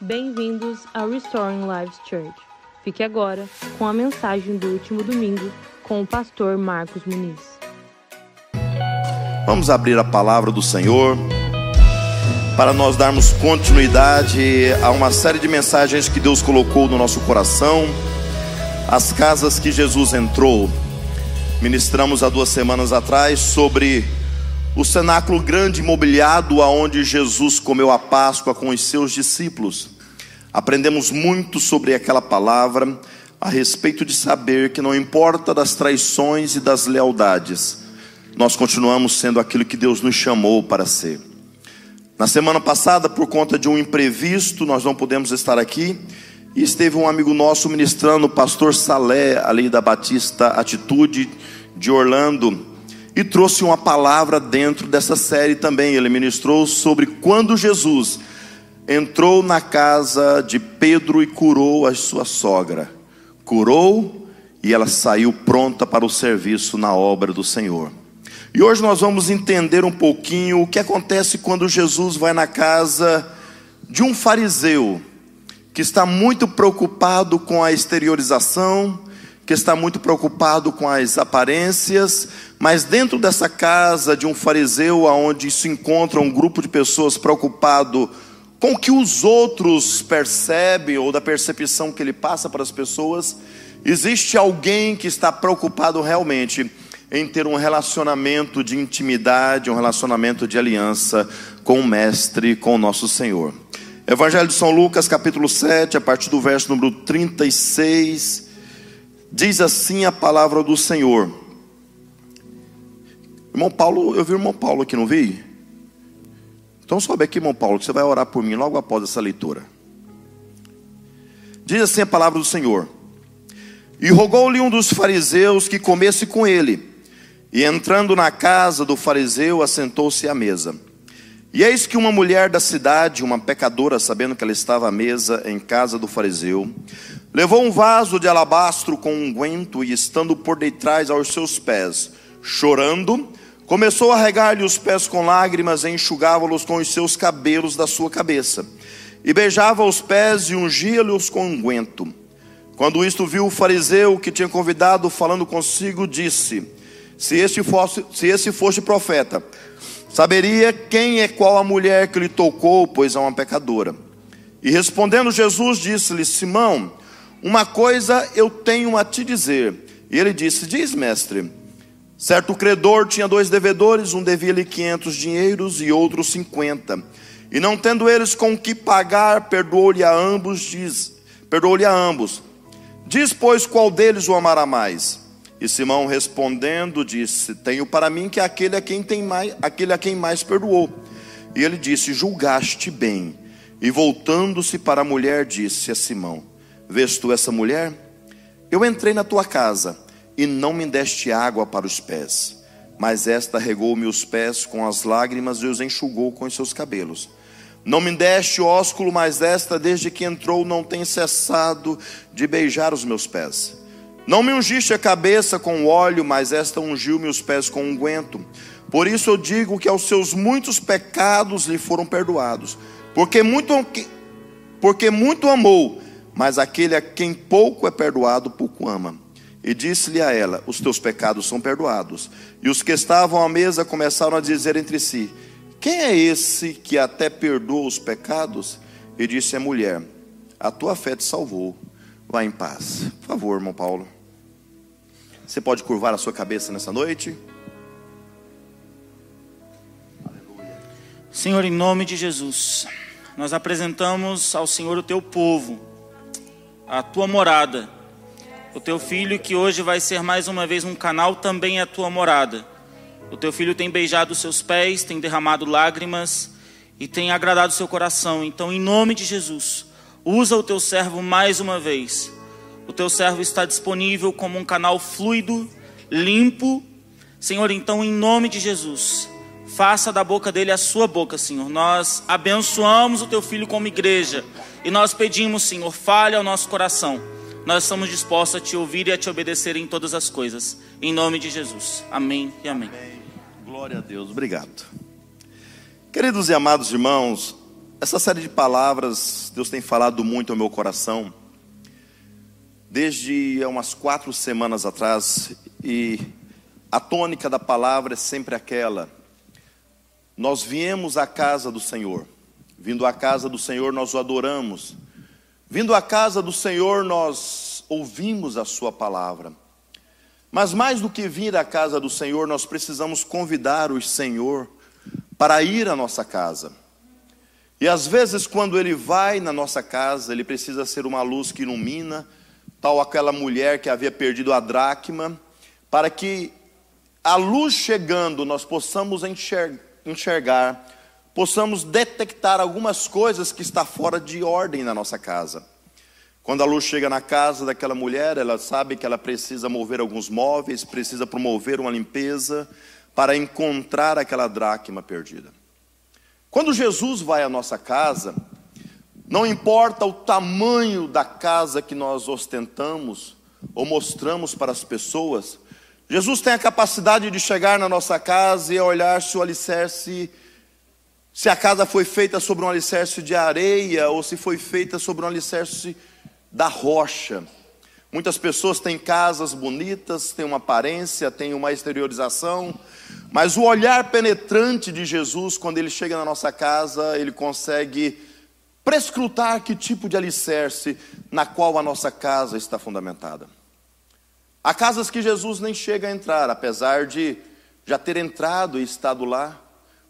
Bem-vindos ao Restoring Lives Church. Fique agora com a mensagem do último domingo com o pastor Marcos Muniz. Vamos abrir a palavra do Senhor para nós darmos continuidade a uma série de mensagens que Deus colocou no nosso coração, as casas que Jesus entrou. Ministramos há duas semanas atrás sobre o cenáculo grande mobiliado aonde Jesus comeu a Páscoa com os seus discípulos. Aprendemos muito sobre aquela palavra a respeito de saber que não importa das traições e das lealdades, nós continuamos sendo aquilo que Deus nos chamou para ser. Na semana passada, por conta de um imprevisto, nós não pudemos estar aqui. E esteve um amigo nosso ministrando, o pastor Salé, ali da Batista Atitude de Orlando, e trouxe uma palavra dentro dessa série também. Ele ministrou sobre quando Jesus entrou na casa de Pedro e curou a sua sogra. Curou e ela saiu pronta para o serviço na obra do Senhor. E hoje nós vamos entender um pouquinho o que acontece quando Jesus vai na casa de um fariseu que está muito preocupado com a exteriorização, que está muito preocupado com as aparências, mas dentro dessa casa de um fariseu, aonde se encontra um grupo de pessoas preocupado com o que os outros percebem ou da percepção que ele passa para as pessoas, existe alguém que está preocupado realmente em ter um relacionamento de intimidade, um relacionamento de aliança com o Mestre, com o nosso Senhor. Evangelho de São Lucas, capítulo 7, a partir do verso número 36, diz assim a palavra do Senhor. Irmão Paulo, eu vi o irmão Paulo aqui, não vi? Então sobe aqui, irmão Paulo, que você vai orar por mim logo após essa leitura. Diz assim a palavra do Senhor. E rogou-lhe um dos fariseus que comesse com ele. E entrando na casa do fariseu, assentou-se à mesa. E eis que uma mulher da cidade, uma pecadora, sabendo que ela estava à mesa em casa do fariseu, levou um vaso de alabastro com unguento e, estando por detrás aos seus pés, chorando, começou a regar-lhe os pés com lágrimas e enxugava-los com os seus cabelos da sua cabeça. E beijava os pés e ungia-lhes com unguento. Um Quando isto viu o fariseu que tinha convidado, falando consigo, disse: se este fosse, se esse fosse profeta, saberia quem é qual a mulher que lhe tocou, pois é uma pecadora. E respondendo Jesus, disse-lhe: Simão, uma coisa eu tenho a te dizer. E ele disse: Diz, mestre. Certo credor tinha dois devedores, um devia-lhe quinhentos dinheiros e outro cinquenta. E não tendo eles com que pagar, perdoou-lhe a ambos, diz, perdoou-lhe a ambos. Diz, pois, qual deles o amará mais? E Simão respondendo disse: Tenho para mim que aquele a quem tem mais, aquele a quem mais perdoou. E ele disse: Julgaste bem. E voltando-se para a mulher, disse a Simão: Vês tu essa mulher? Eu entrei na tua casa e não me deste água para os pés, mas esta regou-me os pés com as lágrimas e os enxugou com os seus cabelos. Não me deste ósculo, mas esta, desde que entrou, não tem cessado de beijar os meus pés. Não me ungiste a cabeça com óleo, mas esta ungiu meus pés com unguento. Por isso eu digo que aos seus muitos pecados lhe foram perdoados, porque muito, porque muito amou, mas aquele a quem pouco é perdoado, pouco ama. E disse-lhe a ela: Os teus pecados são perdoados. E os que estavam à mesa começaram a dizer entre si: Quem é esse que até perdoa os pecados? E disse a mulher: A tua fé te salvou. Vá em paz. Por favor, irmão Paulo. Você pode curvar a sua cabeça nessa noite? Senhor, em nome de Jesus, nós apresentamos ao Senhor o teu povo, a tua morada, o teu filho que hoje vai ser mais uma vez um canal também é a tua morada. O teu filho tem beijado os seus pés, tem derramado lágrimas e tem agradado o seu coração. Então, em nome de Jesus, usa o teu servo mais uma vez o teu servo está disponível como um canal fluido, limpo. Senhor, então, em nome de Jesus, faça da boca dele a sua boca, Senhor. Nós abençoamos o teu filho como igreja e nós pedimos, Senhor, fale ao nosso coração. Nós estamos dispostos a te ouvir e a te obedecer em todas as coisas. Em nome de Jesus. Amém e amém. amém. Glória a Deus. Obrigado. Queridos e amados irmãos, Essa série de palavras, Deus tem falado muito ao meu coração, desde umas quatro semanas atrás, e a tônica da palavra é sempre aquela: nós viemos à casa do Senhor, vindo à casa do Senhor, nós o adoramos, vindo à casa do Senhor, nós ouvimos a Sua palavra. Mas mais do que vir à casa do Senhor, nós precisamos convidar o Senhor para ir à nossa casa. E às vezes, quando ele vai na nossa casa, ele precisa ser uma luz que ilumina, tal aquela mulher que havia perdido a dracma, para que a luz chegando nós possamos enxergar, possamos detectar algumas coisas que está fora de ordem na nossa casa. Quando a luz chega na casa daquela mulher, ela sabe que ela precisa mover alguns móveis, precisa promover uma limpeza para encontrar aquela dracma perdida. Quando Jesus vai à nossa casa, não importa o tamanho da casa que nós ostentamos ou mostramos para as pessoas, Jesus tem a capacidade de chegar na nossa casa e olhar se o alicerce, se a casa foi feita sobre um alicerce de areia ou se foi feita sobre um alicerce da rocha. Muitas pessoas têm casas bonitas, têm uma aparência, têm uma exteriorização, mas o olhar penetrante de Jesus, quando ele chega na nossa casa, ele consegue prescrutar que tipo de alicerce na qual a nossa casa está fundamentada. Há casas que Jesus nem chega a entrar, apesar de já ter entrado e estado lá,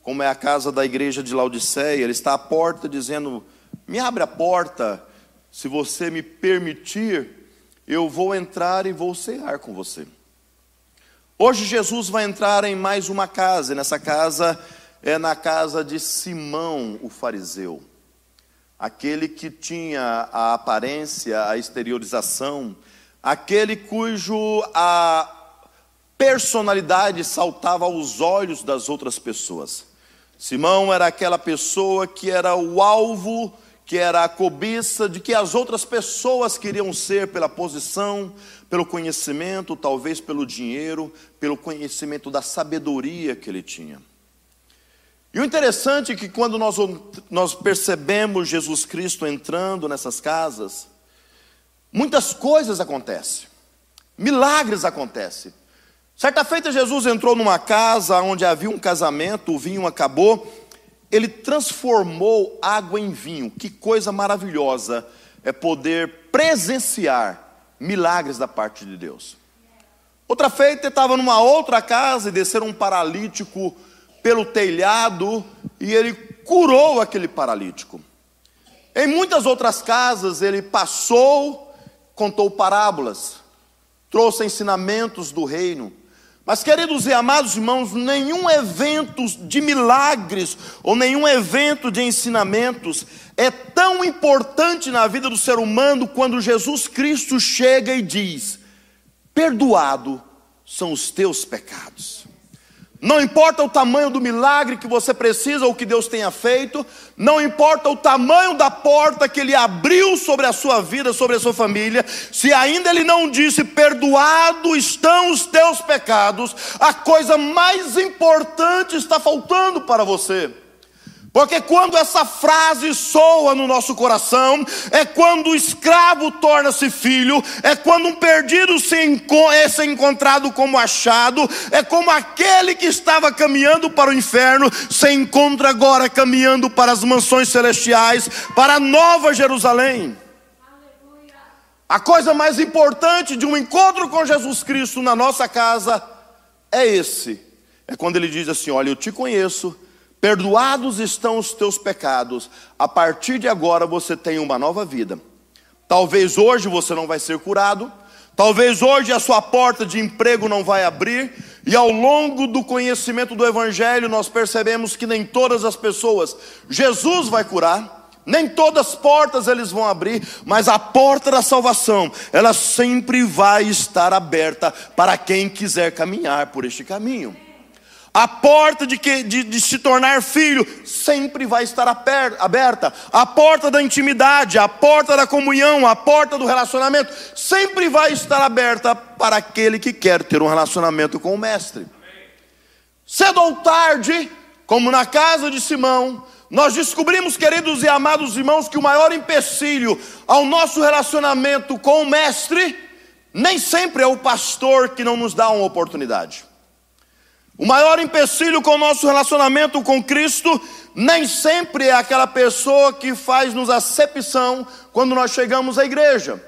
como é a casa da igreja de Laodiceia, ele está à porta dizendo: Me abre a porta, se você me permitir, eu vou entrar e vou cear com você. Hoje Jesus vai entrar em mais uma casa, e nessa casa é na casa de Simão, o fariseu. Aquele que tinha a aparência, a exteriorização, aquele cujo a personalidade saltava aos olhos das outras pessoas. Simão era aquela pessoa que era o alvo que era a cobiça de que as outras pessoas queriam ser pela posição, pelo conhecimento, talvez pelo dinheiro, pelo conhecimento da sabedoria que ele tinha. E o interessante é que quando nós, nós percebemos Jesus Cristo entrando nessas casas, muitas coisas acontecem, milagres acontecem. Certa feita, Jesus entrou numa casa onde havia um casamento, o vinho acabou, ele transformou água em vinho. Que coisa maravilhosa é poder presenciar milagres da parte de Deus. Outra feita, estava numa outra casa e desceram um paralítico pelo telhado e ele curou aquele paralítico. Em muitas outras casas ele passou, contou parábolas, trouxe ensinamentos do reino. Mas, queridos e amados irmãos, nenhum evento de milagres ou nenhum evento de ensinamentos é tão importante na vida do ser humano quando Jesus Cristo chega e diz: Perdoado são os teus pecados. Não importa o tamanho do milagre que você precisa ou que Deus tenha feito, não importa o tamanho da porta que Ele abriu sobre a sua vida, sobre a sua família, se ainda Ele não disse: Perdoado estão os teus pecados, a coisa mais importante está faltando para você. Porque quando essa frase soa no nosso coração, é quando o escravo torna-se filho, é quando um perdido se é se encontrado como achado, é como aquele que estava caminhando para o inferno se encontra agora caminhando para as mansões celestiais, para a nova Jerusalém. A coisa mais importante de um encontro com Jesus Cristo na nossa casa é esse: é quando ele diz assim: Olha, eu te conheço Perdoados estão os teus pecados, a partir de agora você tem uma nova vida. Talvez hoje você não vai ser curado, talvez hoje a sua porta de emprego não vai abrir, e ao longo do conhecimento do Evangelho nós percebemos que nem todas as pessoas Jesus vai curar, nem todas as portas eles vão abrir, mas a porta da salvação, ela sempre vai estar aberta para quem quiser caminhar por este caminho. A porta de, que, de, de, se tornar filho sempre vai estar aberta. A porta da intimidade, a porta da comunhão, a porta do relacionamento sempre vai estar aberta para aquele que quer ter um relacionamento com o Mestre. Cedo ou tarde, como na casa de Simão, nós descobrimos, queridos e amados irmãos, que o maior empecilho ao nosso relacionamento com o Mestre nem sempre é o pastor que não nos dá uma oportunidade. O maior empecilho com o nosso relacionamento com Cristo nem sempre é aquela pessoa que faz-nos acepção quando nós chegamos à igreja.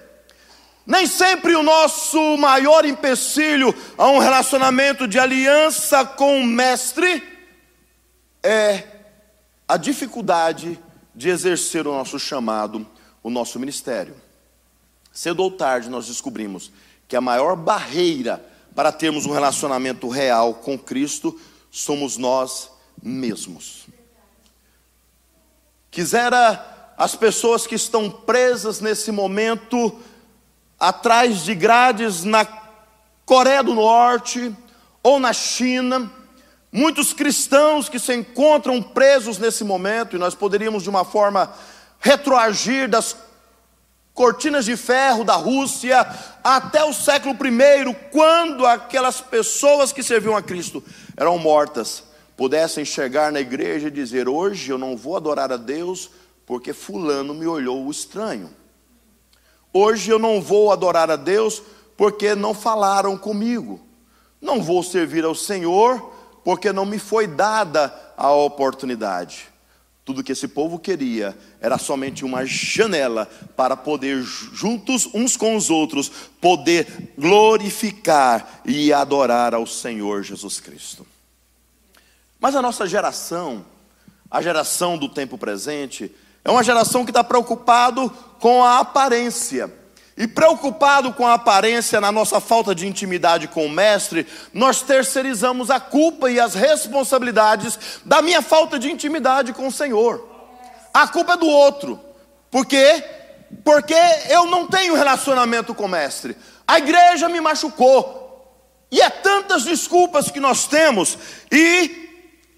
Nem sempre o nosso maior empecilho a um relacionamento de aliança com o Mestre é a dificuldade de exercer o nosso chamado, o nosso ministério. Cedo ou tarde nós descobrimos que a maior barreira para termos um relacionamento real com Cristo somos nós mesmos. Quisera as pessoas que estão presas nesse momento atrás de grades na Coreia do Norte ou na China, muitos cristãos que se encontram presos nesse momento, e nós poderíamos de uma forma retroagir das cortinas de ferro da Rússia até o século I, quando aquelas pessoas que serviam a Cristo eram mortas, pudessem chegar na igreja e dizer: Hoje eu não vou adorar a Deus porque Fulano me olhou estranho. Hoje eu não vou adorar a Deus porque não falaram comigo. Não vou servir ao Senhor porque não me foi dada a oportunidade. Tudo que esse povo queria era somente uma janela para poder, juntos uns com os outros, poder glorificar e adorar ao Senhor Jesus Cristo. Mas a nossa geração, a geração do tempo presente, é uma geração que está preocupado com a aparência. E preocupado com a aparência na nossa falta de intimidade com o Mestre, nós terceirizamos a culpa e as responsabilidades da minha falta de intimidade com o Senhor. A culpa é do outro. Por quê? Porque eu não tenho relacionamento com o Mestre. A igreja me machucou. E é tantas desculpas que nós temos, e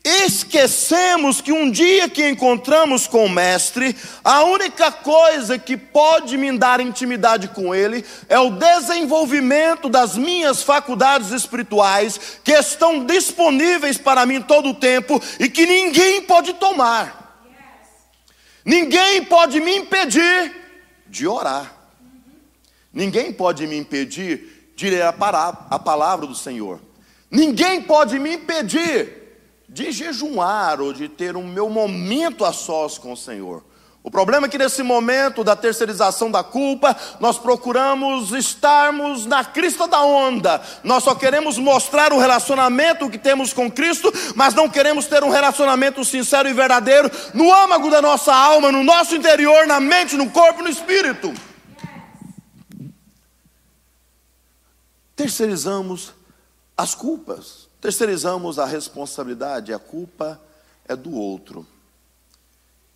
esquecemos que um dia que encontramos com o Mestre, a única coisa que pode me dar intimidade com Ele é o desenvolvimento das minhas faculdades espirituais, que estão disponíveis para mim todo o tempo e que ninguém pode tomar. Ninguém pode me impedir de orar. Ninguém pode me impedir de ler a palavra do Senhor. Ninguém pode me impedir de jejuar ou de ter um meu momento a sós com o Senhor. O problema é que nesse momento da terceirização da culpa, nós procuramos estarmos na crista da onda. Nós só queremos mostrar o relacionamento que temos com Cristo, mas não queremos ter um relacionamento sincero e verdadeiro no âmago da nossa alma, no nosso interior, na mente, no corpo, no espírito. Terceirizamos as culpas. Terceirizamos a responsabilidade, a culpa é do outro.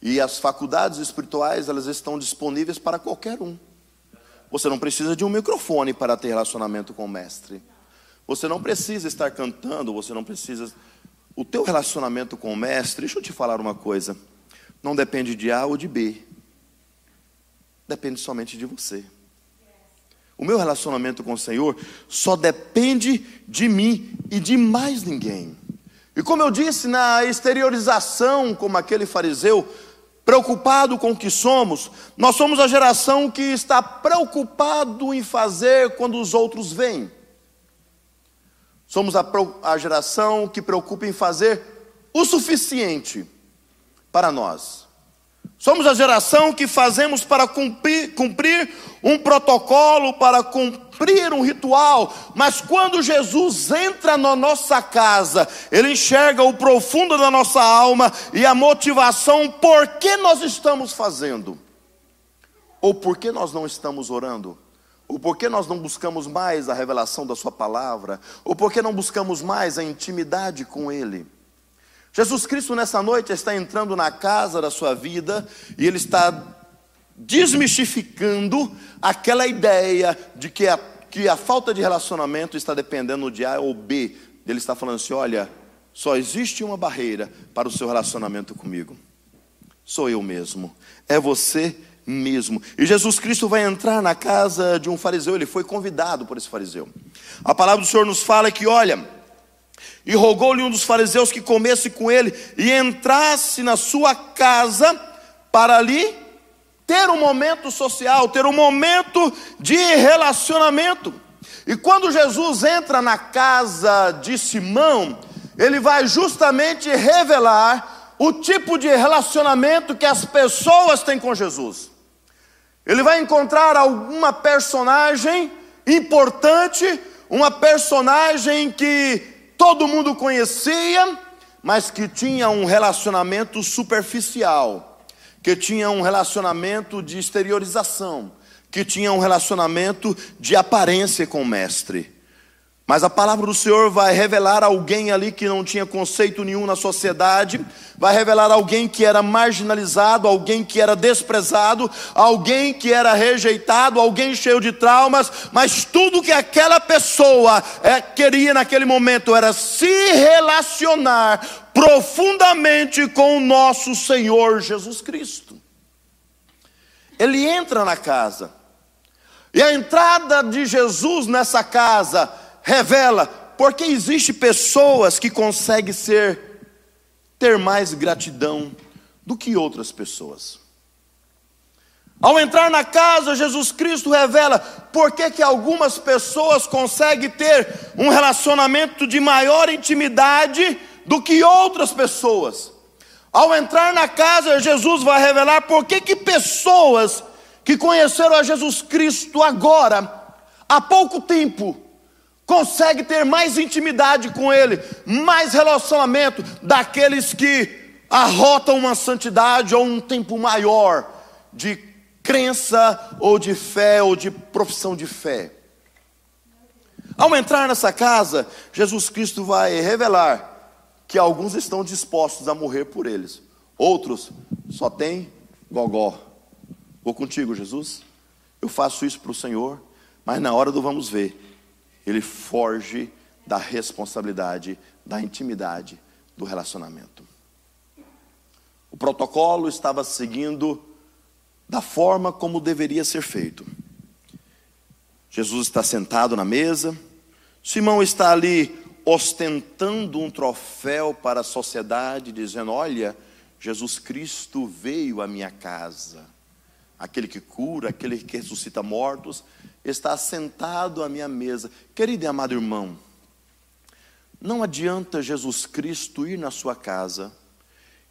E as faculdades espirituais, elas estão disponíveis para qualquer um. Você não precisa de um microfone para ter relacionamento com o mestre. Você não precisa estar cantando, você não precisa o teu relacionamento com o mestre, deixa eu te falar uma coisa. Não depende de A ou de B. Depende somente de você. O meu relacionamento com o Senhor só depende de mim e de mais ninguém. E como eu disse, na exteriorização, como aquele fariseu, preocupado com o que somos, nós somos a geração que está preocupado em fazer quando os outros vêm. Somos a, a geração que preocupa em fazer o suficiente para nós. Somos a geração que fazemos para cumprir, cumprir, um protocolo, para cumprir um ritual, mas quando Jesus entra na nossa casa, ele enxerga o profundo da nossa alma e a motivação por que nós estamos fazendo, ou por que nós não estamos orando. Ou por que nós não buscamos mais a revelação da Sua palavra? Ou por que não buscamos mais a intimidade com Ele? Jesus Cristo nessa noite está entrando na casa da sua vida e ele está desmistificando aquela ideia de que a, que a falta de relacionamento está dependendo de A ou B. Ele está falando assim: olha, só existe uma barreira para o seu relacionamento comigo. Sou eu mesmo. É você mesmo. E Jesus Cristo vai entrar na casa de um fariseu, ele foi convidado por esse fariseu. A palavra do Senhor nos fala que, olha, E rogou-lhe um dos fariseus que comesse com ele e entrasse na sua casa para ali ter um momento social, ter um momento de relacionamento. E quando Jesus entra na casa de Simão, ele vai justamente revelar o tipo de relacionamento que as pessoas têm com Jesus. Ele vai encontrar alguma personagem importante, uma personagem que todo mundo conhecia, mas que tinha um relacionamento superficial, que tinha um relacionamento de exteriorização, que tinha um relacionamento de aparência com o mestre. Mas a palavra do Senhor vai revelar alguém ali que não tinha conceito nenhum na sociedade, vai revelar alguém que era marginalizado, alguém que era desprezado, alguém que era rejeitado, alguém cheio de traumas, mas tudo que aquela pessoa é, queria naquele momento era se relacionar profundamente com o nosso Senhor Jesus Cristo. Ele entra na casa, e a entrada de Jesus nessa casa, revela porque existe pessoas que conseguem ser ter mais gratidão do que outras pessoas. Ao entrar na casa, Jesus Cristo revela por que, que algumas pessoas conseguem ter um relacionamento de maior intimidade do que outras pessoas. Ao entrar na casa, Jesus vai revelar por que, que pessoas que conheceram a Jesus Cristo agora, há pouco tempo, consegue ter mais intimidade com Ele, mais relacionamento daqueles que arrotam uma santidade ou um tempo maior de crença ou de fé ou de profissão de fé. Ao entrar nessa casa, Jesus Cristo vai revelar que alguns estão dispostos a morrer por eles, outros só têm gogó. Vou contigo, Jesus. Eu faço isso para o Senhor, mas na hora do vamos ver, ele foge da responsabilidade, da intimidade, do relacionamento. O protocolo estava seguindo da forma como deveria ser feito. Jesus está sentado na mesa, Simão está ali ostentando um troféu para a sociedade, dizendo: Olha, Jesus Cristo veio à minha casa. Aquele que cura, aquele que ressuscita mortos, está sentado à minha mesa. Querido e amado irmão, não adianta Jesus Cristo ir na sua casa,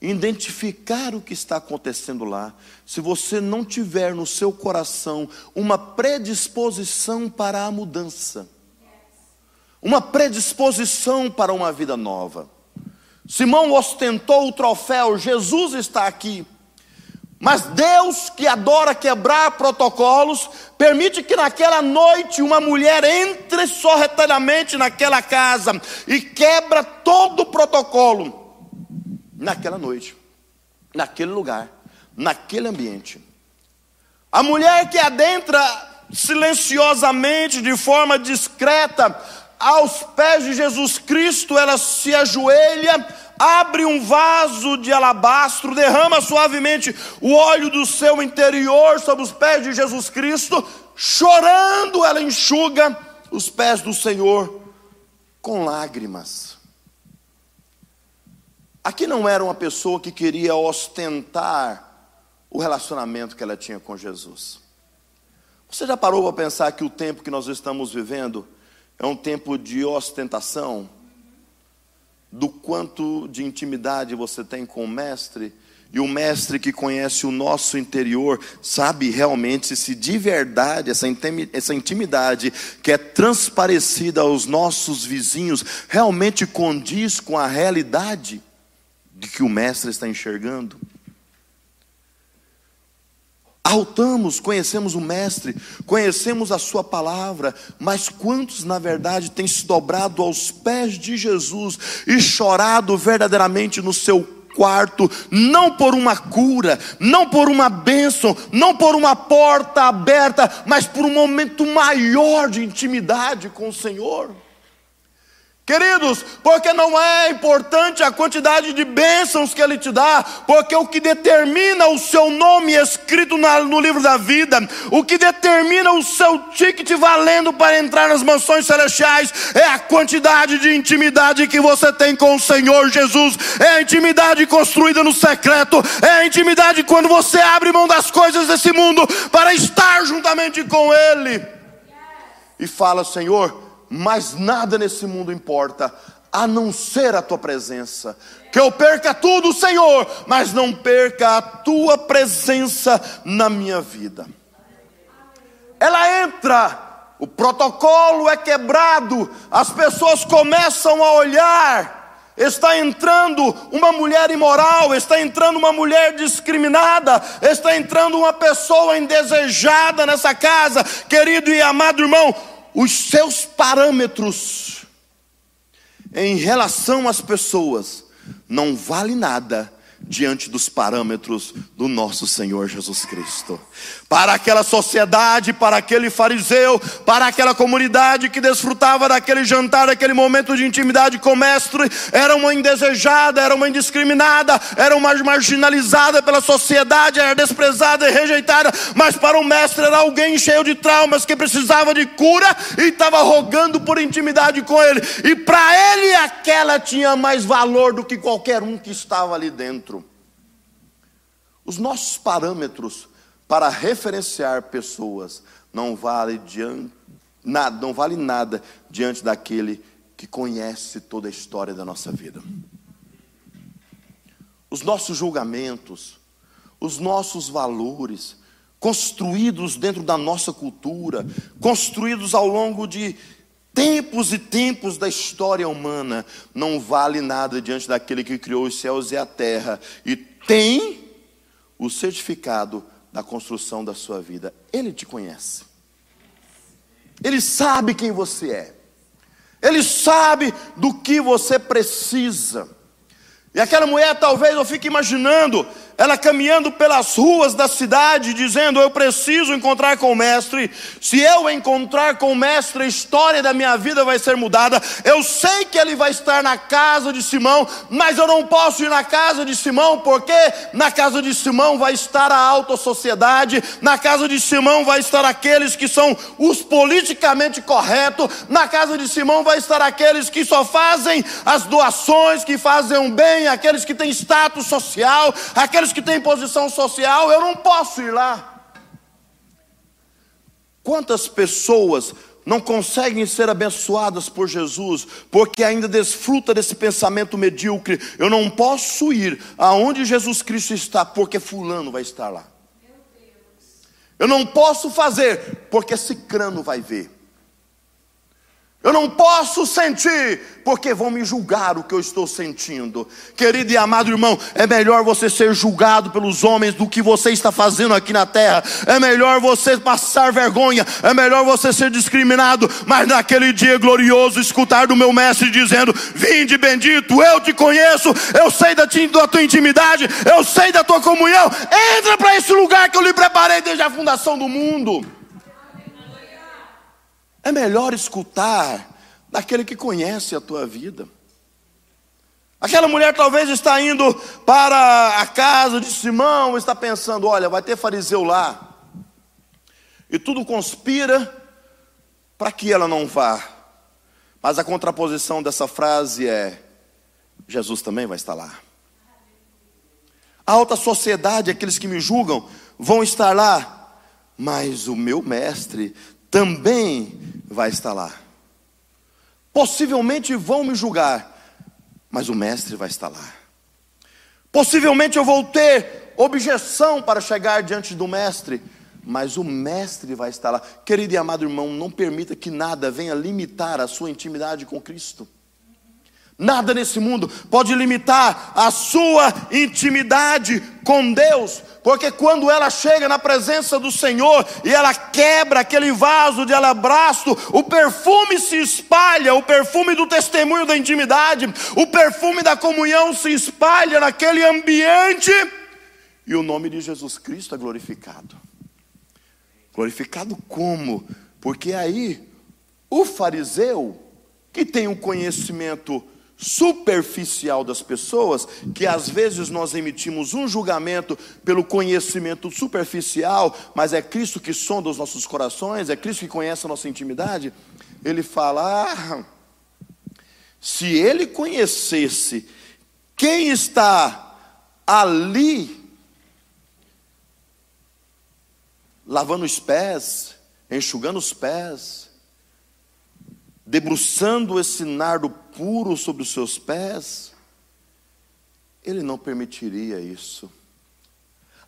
identificar o que está acontecendo lá, se você não tiver no seu coração uma predisposição para a mudança, uma predisposição para uma vida nova. Simão ostentou o troféu, Jesus está aqui. Mas Deus, que adora quebrar protocolos, permite que naquela noite uma mulher entre sorrateiramente naquela casa e quebra todo o protocolo naquela noite, naquele lugar, naquele ambiente. A mulher que adentra silenciosamente, de forma discreta, aos pés de Jesus Cristo, ela se ajoelha abre um vaso de alabastro, derrama suavemente o óleo do seu interior sobre os pés de Jesus Cristo, chorando, ela enxuga os pés do Senhor com lágrimas. Aqui não era uma pessoa que queria ostentar o relacionamento que ela tinha com Jesus. Você já parou para pensar que o tempo que nós estamos vivendo é um tempo de ostentação? Do quanto de intimidade você tem com o Mestre, e o Mestre que conhece o nosso interior, sabe realmente se de verdade essa intimidade que é transparecida aos nossos vizinhos realmente condiz com a realidade de que o Mestre está enxergando. Arrotamos, conhecemos o Mestre, conhecemos a Sua palavra, mas quantos, na verdade, têm se dobrado aos pés de Jesus e chorado verdadeiramente no seu quarto, não por uma cura, não por uma bênção, não por uma porta aberta, mas por um momento maior de intimidade com o Senhor? Queridos, porque não é importante a quantidade de bênçãos que Ele te dá, porque o que determina o seu nome escrito no livro da vida, o que determina o seu ticket valendo para entrar nas mansões celestiais, é a quantidade de intimidade que você tem com o Senhor Jesus, é a intimidade construída no secreto, é a intimidade quando você abre mão das coisas desse mundo para estar juntamente com Ele. E fala, Senhor mas nada nesse mundo importa, a não ser a tua presença. Que eu perca tudo, Senhor, mas não perca a tua presença na minha vida. Ela entra, o protocolo é quebrado, as pessoas começam a olhar. Está entrando uma mulher imoral, está entrando uma mulher discriminada, está entrando uma pessoa indesejada nessa casa, querido e amado irmão os seus parâmetros em relação às pessoas não vale nada diante dos parâmetros do nosso Senhor Jesus Cristo. Para aquela sociedade, para aquele fariseu, para aquela comunidade que desfrutava daquele jantar, daquele momento de intimidade com o mestre, era uma indesejada, era uma indiscriminada, era uma marginalizada pela sociedade, era desprezada e rejeitada, mas para o mestre era alguém cheio de traumas que precisava de cura e estava rogando por intimidade com ele. E para ele aquela tinha mais valor do que qualquer um que estava ali dentro. Os nossos parâmetros para referenciar pessoas não vale diante, nada, não vale nada diante daquele que conhece toda a história da nossa vida. Os nossos julgamentos, os nossos valores, construídos dentro da nossa cultura, construídos ao longo de tempos e tempos da história humana, não vale nada diante daquele que criou os céus e a terra e tem o certificado da construção da sua vida. Ele te conhece. Ele sabe quem você é. Ele sabe do que você precisa. E aquela mulher, talvez eu fique imaginando, ela caminhando pelas ruas da cidade, dizendo: Eu preciso encontrar com o Mestre. Se eu encontrar com o Mestre, a história da minha vida vai ser mudada. Eu sei que ele vai estar na casa de Simão, mas eu não posso ir na casa de Simão, porque na casa de Simão vai estar a alta sociedade, na casa de Simão vai estar aqueles que são os politicamente corretos, na casa de Simão vai estar aqueles que só fazem as doações, que fazem o bem, aqueles que têm status social, aqueles aqueles que têm posição social, eu não posso ir lá. Quantas pessoas não conseguem ser abençoadas por Jesus, porque ainda desfruta desse pensamento medíocre. Eu não posso ir aonde Jesus Cristo está, porque fulano vai estar lá. Eu não posso fazer, porque cicrano vai ver. Eu não posso sentir, porque vão me julgar o que eu estou sentindo. Querido e amado irmão, é melhor você ser julgado pelos homens do que você está fazendo aqui na terra. É melhor você passar vergonha, é melhor você ser discriminado, mas naquele dia glorioso escutar do meu mestre dizendo: Vinde bendito, eu te conheço, eu sei da, tua intimidade, eu sei da tua comunhão. Entra para esse lugar que eu lhe preparei desde a fundação do mundo. É melhor escutar daquele que conhece a tua vida. Aquela mulher talvez está indo para a casa de Simão, está pensando: olha, vai ter fariseu lá. E tudo conspira para que ela não vá. Mas a contraposição dessa frase é: Jesus também vai estar lá. A alta sociedade, aqueles que me julgam, vão estar lá, mas o meu mestre também vai estar lá. Possivelmente vão me julgar, mas o Mestre vai estar lá. Possivelmente eu vou ter objeção para chegar diante do Mestre, mas o Mestre vai estar lá. Querido e amado irmão, não permita que nada venha limitar a sua intimidade com Cristo. Nada nesse mundo pode limitar a sua intimidade com Deus, porque quando ela chega na presença do Senhor e ela quebra aquele vaso de alabastro, o perfume se espalha, o perfume do testemunho da intimidade, o perfume da comunhão se espalha naquele ambiente e o nome de Jesus Cristo é glorificado. Glorificado como? Porque aí o fariseu que tem um conhecimento superficial das pessoas, que às vezes nós emitimos um julgamento pelo conhecimento superficial, mas é Cristo que sonda os nossos corações, é Cristo que conhece a nossa intimidade. Ele fala: ah, se ele conhecesse quem está ali lavando os pés, enxugando os pés, debruçando esse nardo puro sobre os seus pés, ele não permitiria isso.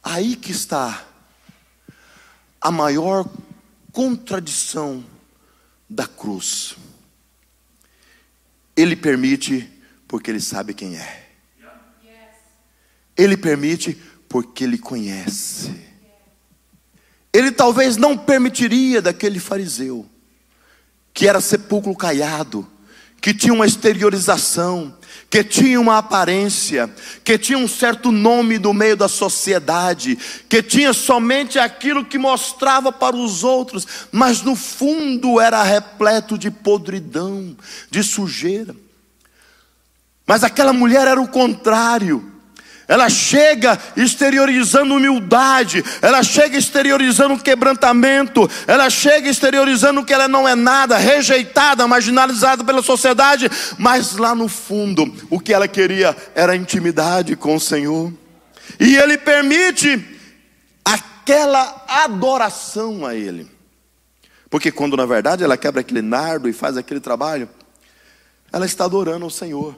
Aí que está a maior contradição da cruz. Ele permite porque ele sabe quem é. Ele permite porque ele conhece. Ele talvez não permitiria daquele fariseu que era sepulcro caiado, que tinha uma exteriorização, que tinha uma aparência, que tinha um certo nome do meio da sociedade, que tinha somente aquilo que mostrava para os outros, mas no fundo era repleto de podridão, de sujeira. Mas aquela mulher era o contrário. Ela chega exteriorizando humildade, ela chega exteriorizando quebrantamento, ela chega exteriorizando que ela não é nada, rejeitada, marginalizada pela sociedade, mas lá no fundo, o que ela queria era intimidade com o Senhor. E Ele permite aquela adoração a Ele, porque quando na verdade ela quebra aquele nardo e faz aquele trabalho, ela está adorando ao Senhor.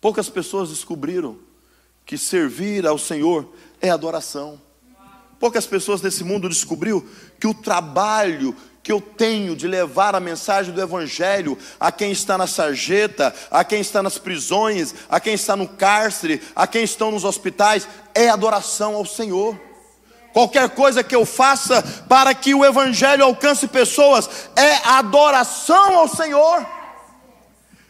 Poucas pessoas descobriram que servir ao Senhor é adoração. Poucas pessoas nesse mundo descobriu que o trabalho que eu tenho de levar a mensagem do Evangelho a quem está na sarjeta, a quem está nas prisões, a quem está no cárcere, a quem estão nos hospitais, é adoração ao Senhor. Qualquer coisa que eu faça para que o Evangelho alcance pessoas é adoração ao Senhor.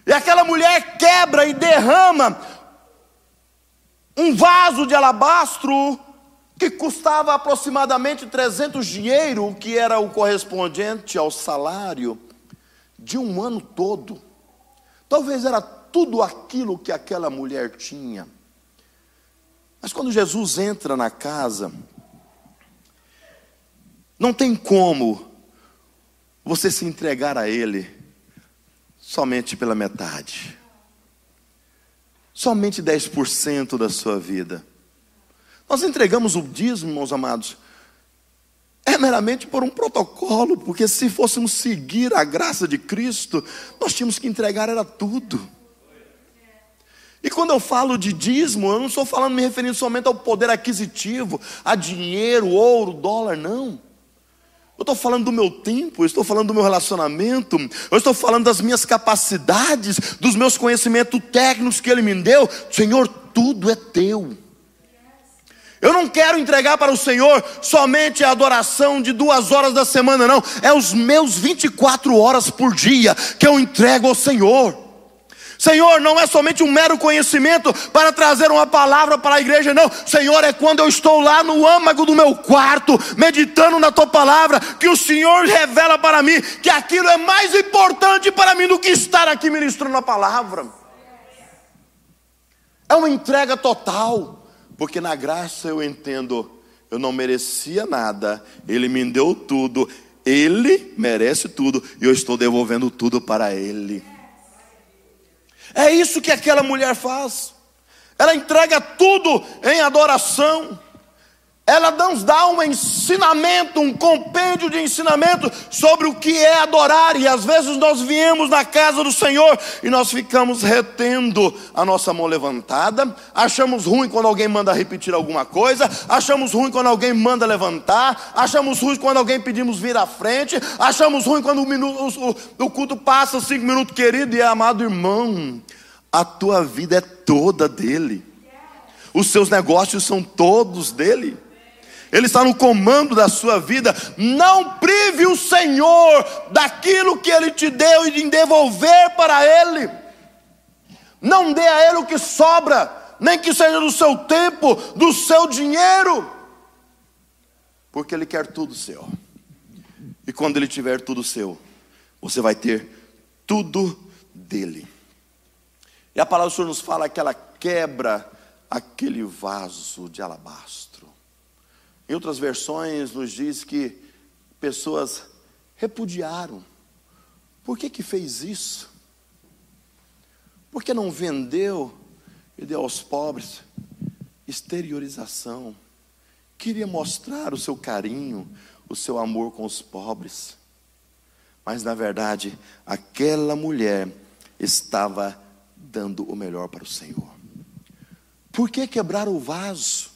E aquela mulher quebra e derrama um vaso de alabastro que custava aproximadamente 300 dinheiro, que era o correspondente ao salário de um ano todo. Talvez era tudo aquilo que aquela mulher tinha. Mas quando Jesus entra na casa, não tem como você se entregar a Ele somente pela metade somente 10% da sua vida. Nós entregamos o dízimo, meus amados, é meramente por um protocolo, porque se fôssemos seguir a graça de Cristo, nós tínhamos que entregar era tudo. E quando eu falo de dízimo, eu não estou falando me referindo somente ao poder aquisitivo, a dinheiro, ouro, dólar, não. Eu estou falando do meu tempo, eu estou falando do meu relacionamento, eu estou falando das minhas capacidades, dos meus conhecimentos técnicos que Ele me deu. Senhor, tudo é teu. Eu não quero entregar para o Senhor somente a adoração de duas horas da semana, não. É os meus 24 horas por dia que eu entrego ao Senhor. Senhor, não é somente um mero conhecimento para trazer uma palavra para a igreja, não. Senhor, é quando eu estou lá no âmago do meu quarto, meditando na tua palavra, que o Senhor revela para mim que aquilo é mais importante para mim do que estar aqui ministrando a palavra. É uma entrega total, porque na graça eu entendo, eu não merecia nada, Ele me deu tudo, Ele merece tudo, e eu estou devolvendo tudo para Ele. É isso que aquela mulher faz. Ela entrega tudo em adoração. Ela nos dá um ensinamento, um compêndio de ensinamento sobre o que é adorar. E às vezes nós viemos na casa do Senhor e nós ficamos retendo a nossa mão levantada. Achamos ruim quando alguém manda repetir alguma coisa. Achamos ruim quando alguém manda levantar. Achamos ruim quando alguém pedimos vir à frente. Achamos ruim quando o, minuto, o, o culto passa cinco minutos, querido e amado irmão. A tua vida é toda dele. Os seus negócios são todos dele. Ele está no comando da sua vida. Não prive o Senhor daquilo que Ele te deu e de devolver para Ele. Não dê a Ele o que sobra, nem que seja do seu tempo, do seu dinheiro, porque Ele quer tudo seu. E quando Ele tiver tudo seu, você vai ter tudo dele. E a palavra do Senhor nos fala que ela quebra aquele vaso de alabastro. Em outras versões nos diz que pessoas repudiaram. Por que que fez isso? Por que não vendeu e deu aos pobres? Exteriorização. Queria mostrar o seu carinho, o seu amor com os pobres. Mas na verdade, aquela mulher estava dando o melhor para o Senhor. Por que quebrar o vaso?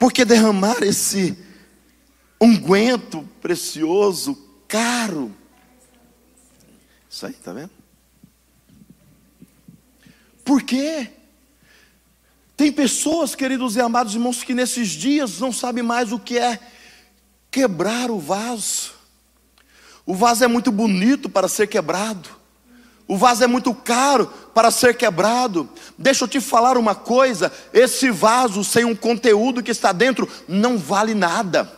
Por que derramar esse unguento precioso, caro? Isso aí, tá vendo? Por quê? Tem pessoas, queridos e amados irmãos, que nesses dias não sabem mais o que é quebrar o vaso. O vaso é muito bonito para ser quebrado. O vaso é muito caro para ser quebrado. Deixa eu te falar uma coisa: esse vaso sem um conteúdo que está dentro não vale nada.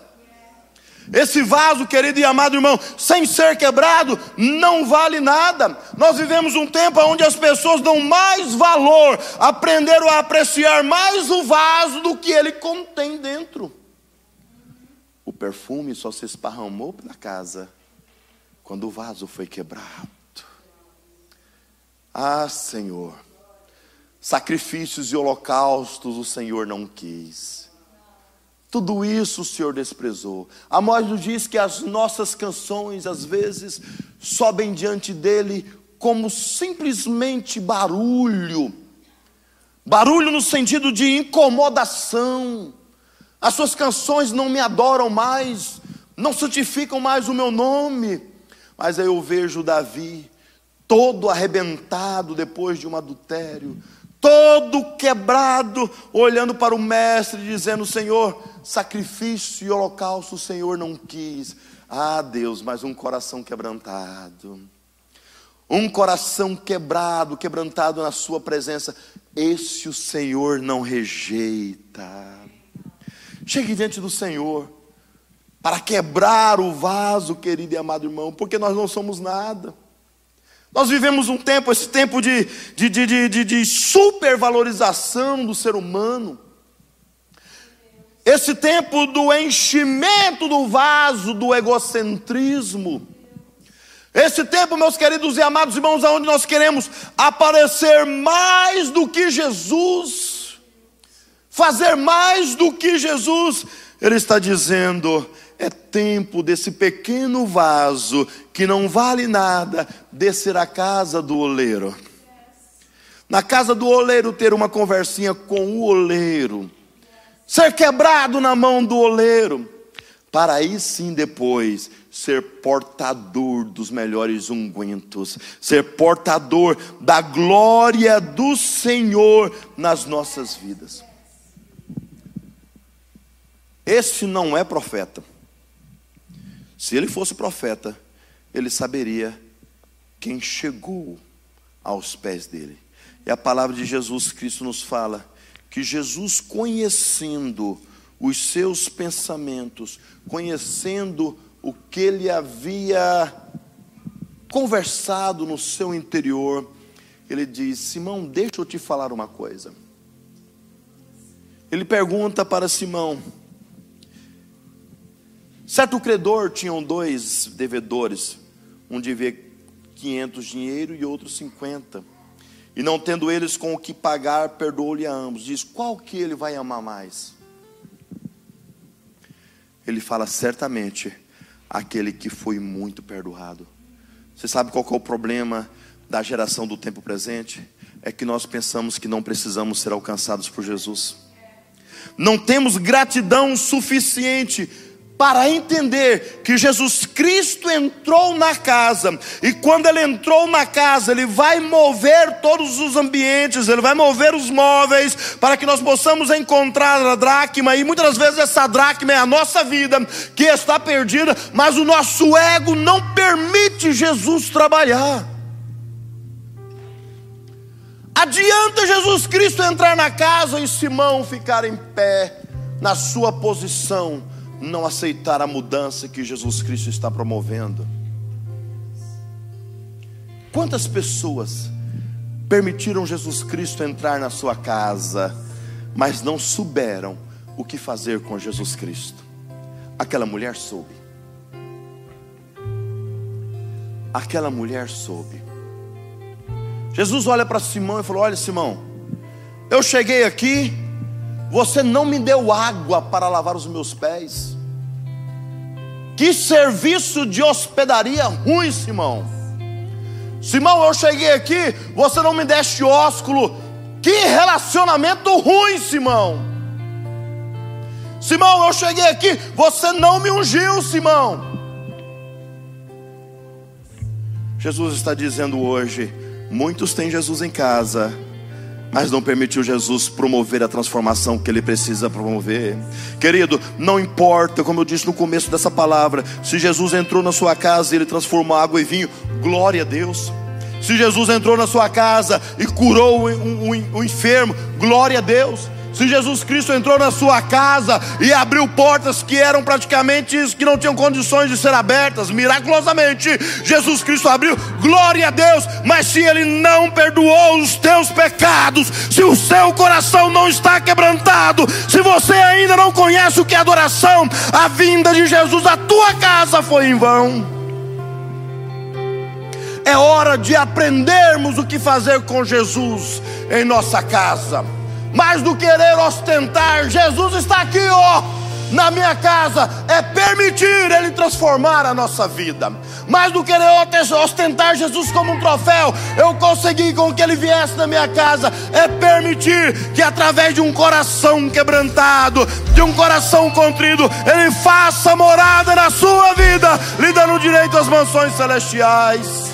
Esse vaso, querido e amado irmão, sem ser quebrado, não vale nada. Nós vivemos um tempo onde as pessoas dão mais valor, aprenderam a apreciar mais o vaso do que ele contém dentro. O perfume só se esparramou na casa quando o vaso foi quebrado. Ah, Senhor, sacrifícios e holocaustos o Senhor não quis. Tudo isso o Senhor desprezou. Amós nos diz que as nossas canções, às vezes, sobem diante dele como simplesmente barulho. Barulho no sentido de incomodação. As suas canções não me adoram mais, não santificam mais o meu nome. Mas aí eu vejo Davi todo arrebentado depois de um adultério, todo quebrado, olhando para o mestre, dizendo: Senhor, sacrifício e holocausto o Senhor não quis. Ah, Deus, mas um coração quebrantado, um coração quebrado, quebrantado na Sua presença, esse o Senhor não rejeita. Chegue diante do Senhor, para quebrar o vaso, querido e amado irmão, porque nós não somos nada. Nós vivemos um tempo, esse tempo de, de, de, de, de supervalorização do ser humano, esse tempo do enchimento do vaso do egocentrismo, esse tempo, meus queridos e amados irmãos, aonde nós queremos aparecer mais do que Jesus, fazer mais do que Jesus, Ele está dizendo: é tempo desse pequeno vaso que não vale nada descer à casa do oleiro. Na casa do oleiro ter uma conversinha com o oleiro. Ser quebrado na mão do oleiro. Para aí sim depois ser portador dos melhores ungüentos, ser portador da glória do Senhor nas nossas vidas. Esse não é profeta. Se ele fosse profeta, ele saberia quem chegou aos pés dele. E a palavra de Jesus Cristo nos fala que Jesus, conhecendo os seus pensamentos, conhecendo o que ele havia conversado no seu interior, ele diz: Simão, deixa eu te falar uma coisa. Ele pergunta para Simão, Certo credor tinham dois devedores, um devia 500 dinheiro e outro 50. E não tendo eles com o que pagar, perdoou-lhe a ambos. Diz: qual que ele vai amar mais? Ele fala certamente aquele que foi muito perdoado. Você sabe qual é o problema da geração do tempo presente? É que nós pensamos que não precisamos ser alcançados por Jesus. Não temos gratidão suficiente para entender que Jesus Cristo entrou na casa, e quando ele entrou na casa, ele vai mover todos os ambientes, ele vai mover os móveis, para que nós possamos encontrar a dracma, e muitas vezes essa dracma é a nossa vida que está perdida, mas o nosso ego não permite Jesus trabalhar. Adianta Jesus Cristo entrar na casa e Simão ficar em pé na sua posição não aceitar a mudança que Jesus Cristo está promovendo. Quantas pessoas permitiram Jesus Cristo entrar na sua casa, mas não souberam o que fazer com Jesus Cristo? Aquela mulher soube. Aquela mulher soube. Jesus olha para Simão e falou: Olha, Simão, eu cheguei aqui, você não me deu água para lavar os meus pés. Que serviço de hospedaria ruim, Simão. Simão, eu cheguei aqui, você não me deste ósculo. Que relacionamento ruim, Simão. Simão, eu cheguei aqui, você não me ungiu, Simão. Jesus está dizendo hoje: muitos têm Jesus em casa, mas não permitiu Jesus promover a transformação que ele precisa promover. Querido, não importa, como eu disse no começo dessa palavra, se Jesus entrou na sua casa e ele transformou água em vinho, glória a Deus. Se Jesus entrou na sua casa e curou um, um, um enfermo, glória a Deus. Se Jesus Cristo entrou na sua casa e abriu portas que eram praticamente que não tinham condições de ser abertas, miraculosamente, Jesus Cristo abriu, glória a Deus. Mas se Ele não perdoou os teus pecados, se o seu coração não está quebrantado, se você ainda não conhece o que é adoração, a vinda de Jesus à tua casa foi em vão. É hora de aprendermos o que fazer com Jesus em nossa casa mais do que querer ostentar, Jesus está aqui, ó, na minha casa, é permitir Ele transformar a nossa vida. Mais do que querer ostentar Jesus como um troféu, eu consegui com que Ele viesse na minha casa, é permitir que através de um coração quebrantado, de um coração contrido, Ele faça morada na sua vida, lhe dando direito às mansões celestiais.